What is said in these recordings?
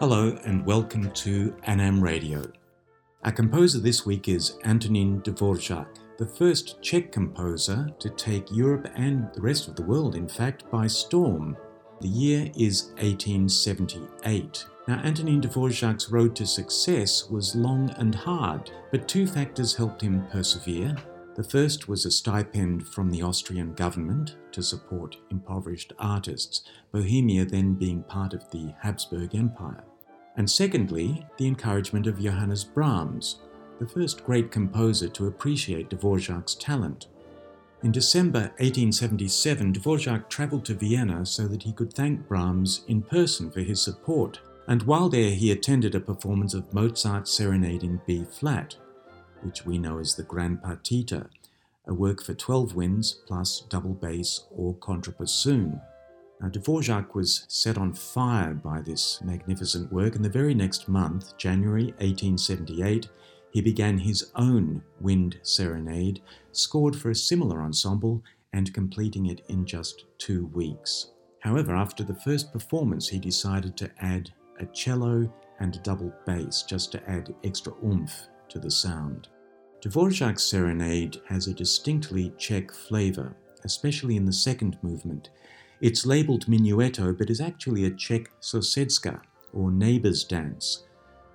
Hello and welcome to Anam Radio. Our composer this week is Antonin Dvorak, the first Czech composer to take Europe and the rest of the world, in fact, by storm. The year is 1878. Now, Antonin Dvorak's road to success was long and hard, but two factors helped him persevere. The first was a stipend from the Austrian government to support impoverished artists, Bohemia then being part of the Habsburg Empire. And secondly, the encouragement of Johannes Brahms, the first great composer to appreciate Dvorak's talent. In December 1877, Dvorak travelled to Vienna so that he could thank Brahms in person for his support, and while there he attended a performance of Mozart's Serenade in B flat, which we know as the Grand Partita, a work for 12 winds plus double bass or contrabassoon. Now, Dvorak was set on fire by this magnificent work, and the very next month, January 1878, he began his own wind serenade, scored for a similar ensemble and completing it in just two weeks. However, after the first performance, he decided to add a cello and a double bass just to add extra oomph to the sound. Dvorak's serenade has a distinctly Czech flavor, especially in the second movement, it's labelled minuetto, but is actually a Czech sousedska, or neighbour's dance,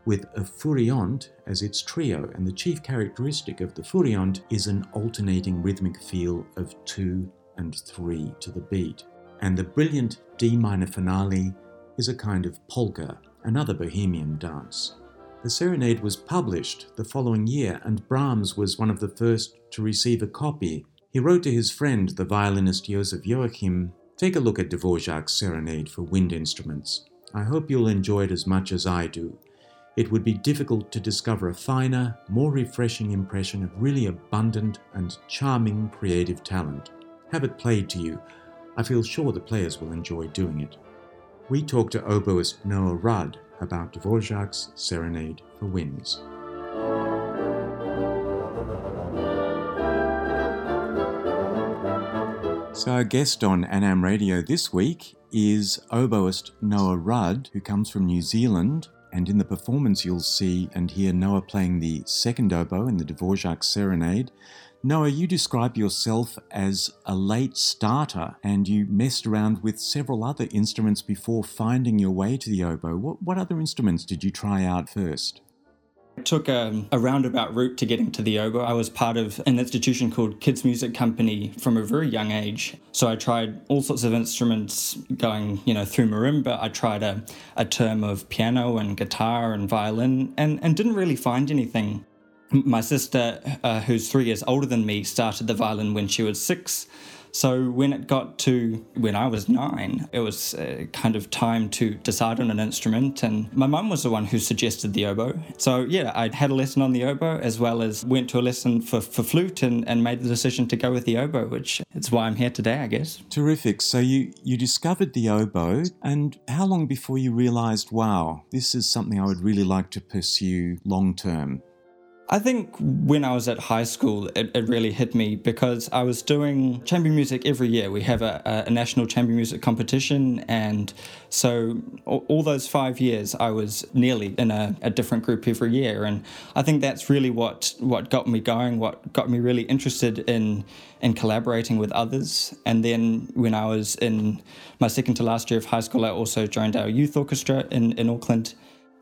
with a furiant as its trio, and the chief characteristic of the furiant is an alternating rhythmic feel of two and three to the beat. And the brilliant D minor finale is a kind of polka, another bohemian dance. The serenade was published the following year, and Brahms was one of the first to receive a copy. He wrote to his friend, the violinist Joseph Joachim, Take a look at Dvorak's Serenade for wind instruments. I hope you'll enjoy it as much as I do. It would be difficult to discover a finer, more refreshing impression of really abundant and charming creative talent. Have it played to you. I feel sure the players will enjoy doing it. We talked to oboist Noah Rudd about Dvorak's Serenade for Winds. So, our guest on Anam Radio this week is oboist Noah Rudd, who comes from New Zealand. And in the performance, you'll see and hear Noah playing the second oboe in the Dvorak Serenade. Noah, you describe yourself as a late starter and you messed around with several other instruments before finding your way to the oboe. What, what other instruments did you try out first? I took a, a, roundabout route to getting to the oboe. I was part of an institution called Kids Music Company from a very young age. So I tried all sorts of instruments going, you know, through marimba. I tried a, a term of piano and guitar and violin and, and didn't really find anything. My sister, uh, who's three years older than me, started the violin when she was six. So when it got to when I was nine, it was uh, kind of time to decide on an instrument. And my mum was the one who suggested the oboe. So yeah, I had a lesson on the oboe as well as went to a lesson for, for flute and, and made the decision to go with the oboe, which is why I'm here today, I guess. Terrific. So you, you discovered the oboe. And how long before you realized, wow, this is something I would really like to pursue long term? I think when I was at high school, it, it, really hit me because I was doing chamber music every year. We have a, a national chamber music competition, and so all, those five years, I was nearly in a, a, different group every year, and I think that's really what what got me going, what got me really interested in in collaborating with others. And then when I was in my second to last year of high school, I also joined our youth orchestra in in Auckland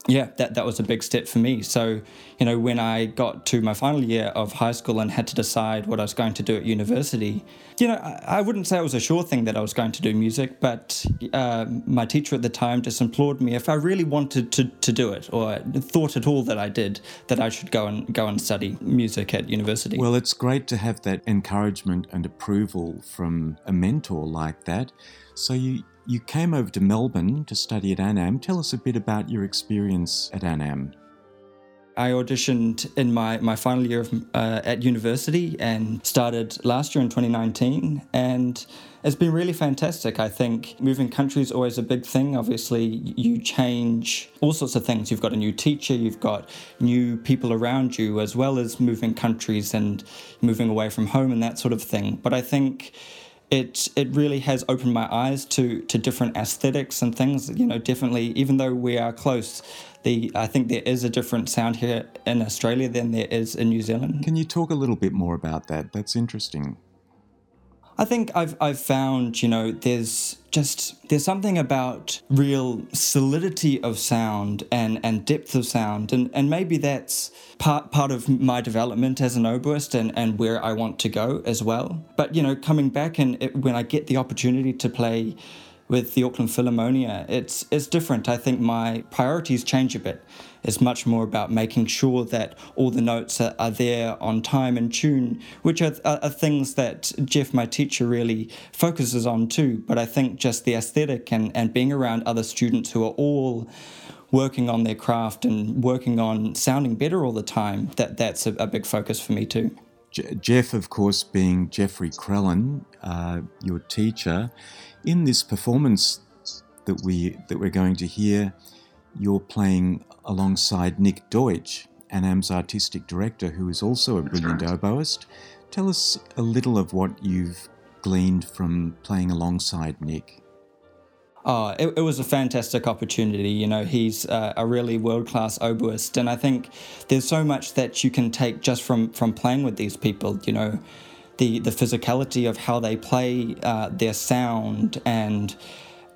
yeah, that, that was a big step for me. So, you know, when I got to my final year of high school and had to decide what I was going to do at university, you know, I, I wouldn't say it was a sure thing that I was going to do music, but uh, my teacher at the time just implored me if I really wanted to, to do it or thought at all that I did, that I should go and go and study music at university. Well, it's great to have that encouragement and approval from a mentor like that. So you you came over to Melbourne to study at ANAM. Tell us a bit about your experience at ANAM. I auditioned in my, my final year of, uh, at university and started last year in 2019. And it's been really fantastic. I think moving country is always a big thing. Obviously, you change all sorts of things. You've got a new teacher, you've got new people around you, as well as moving countries and moving away from home and that sort of thing. But I think it it really has opened my eyes to to different aesthetics and things. You know, definitely, even though we are close, the I think there is a different sound here in Australia than there is in New Zealand. Can you talk a little bit more about that? That's interesting. I think I've I've found you know there's just there's something about real solidity of sound and and depth of sound and and maybe that's part part of my development as an oboist and and where I want to go as well. But you know coming back and it, when I get the opportunity to play with the Auckland Philharmonia, it's it's different. I think my priorities change a bit. It's much more about making sure that all the notes are, are there on time and tune, which are, are, are, things that Jeff, my teacher, really focuses on too. But I think just the aesthetic and, and being around other students who are all working on their craft and working on sounding better all the time, that that's a, a big focus for me too. Jeff, of course, being Jeffrey Crellin, uh, your teacher, in this performance that we that we're going to hear, you're playing alongside Nick Deutsch, ANAM's artistic director, who is also a brilliant oboist. Tell us a little of what you've gleaned from playing alongside Nick. Oh, it, it was a fantastic opportunity. You know, he's uh, a really world class oboist, and I think there's so much that you can take just from from playing with these people. You know, the the physicality of how they play, uh, their sound, and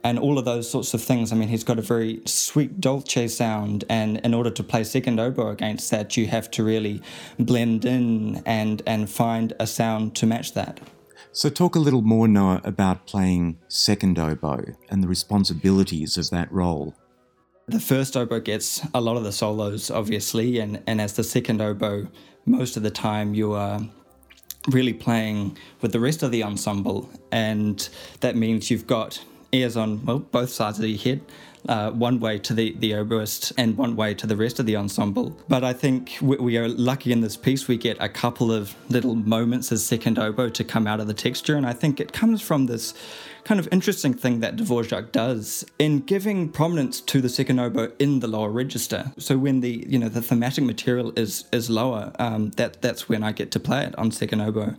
and all of those sorts of things. I mean, he's got a very sweet dolce sound, and in order to play second oboe against that, you have to really blend in and and find a sound to match that. So, talk a little more, Noah, about playing second oboe and the responsibilities of that role. The first oboe gets a lot of the solos, obviously, and, and as the second oboe, most of the time you are really playing with the rest of the ensemble, and that means you've got ears on well both sides of your head. Uh, one way to the, the oboist and one way to the rest of the ensemble. But I think we, we, are lucky in this piece, we get a couple of little moments as second oboe to come out of the texture. And I think it comes from this kind of interesting thing that Dvorak does in giving prominence to the second oboe in the lower register. So when the you know the thematic material is is lower, um, that that's when I get to play it on second oboe.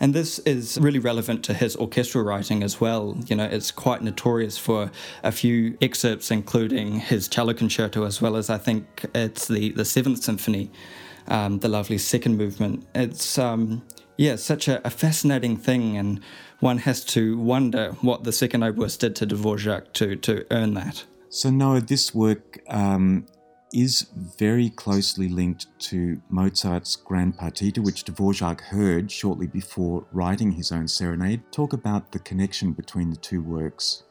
And this is really relevant to his orchestral writing as well. You know, it's quite notorious for a few excerpts, including his cello concerto, as well as I think it's the, the Seventh Symphony, um, the lovely second movement. It's, um, yeah, such a, a, fascinating thing, and one has to wonder what the second oboist did to Dvorak to, to earn that. So, Noah, this work um, is very closely linked to Mozart's Grand Partita, which Dvorak heard shortly before writing his own serenade. Talk about the connection between the two works.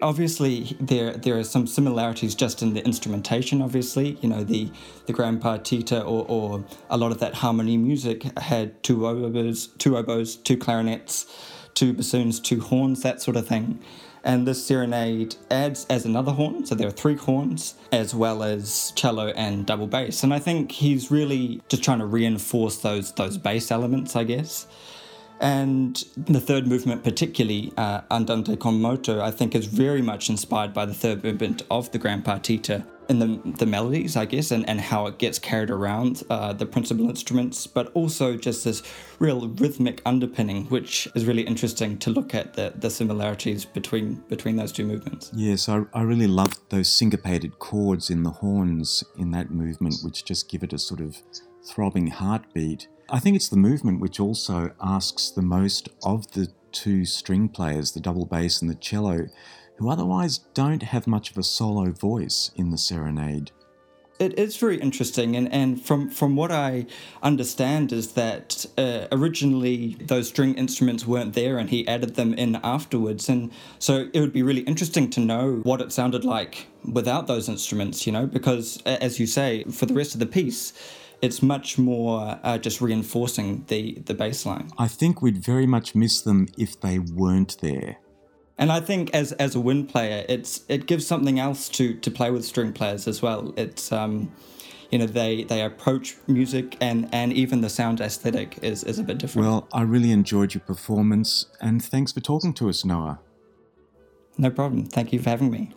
Obviously, there there are some similarities just in the instrumentation. Obviously, you know the the Grand Partita or, or a lot of that harmony music had two oboes, two oboes, two clarinets, two bassoons, two horns, that sort of thing. And this serenade adds as another horn, so there are three horns, as well as cello and double bass. And I think he's really just trying to reinforce those those bass elements, I guess. And the third movement, particularly uh, Andante con moto, I think is very much inspired by the third movement of the Grand Partita, in the, the melodies, I guess, and, and how it gets carried around uh, the principal instruments, but also just this real rhythmic underpinning, which is really interesting to look at the, the similarities between between those two movements. Yes, I, I really loved those syncopated chords in the horns in that movement, which just give it a sort of throbbing heartbeat. I think it's the movement which also asks the most of the two string players, the double bass and the cello who otherwise don't have much of a solo voice in the serenade. It is very interesting, and, and from, from what I understand, is that uh, originally those string instruments weren't there and he added them in afterwards. And so it would be really interesting to know what it sounded like without those instruments, you know, because as you say, for the rest of the piece, it's much more uh, just reinforcing the, the bass line. I think we'd very much miss them if they weren't there. And I think as as a wind player, it's it gives something else to to play with string players as well. It's um, you know they they approach music and and even the sound aesthetic is is a bit different. Well, I really enjoyed your performance, and thanks for talking to us, Noah. No problem. Thank you for having me.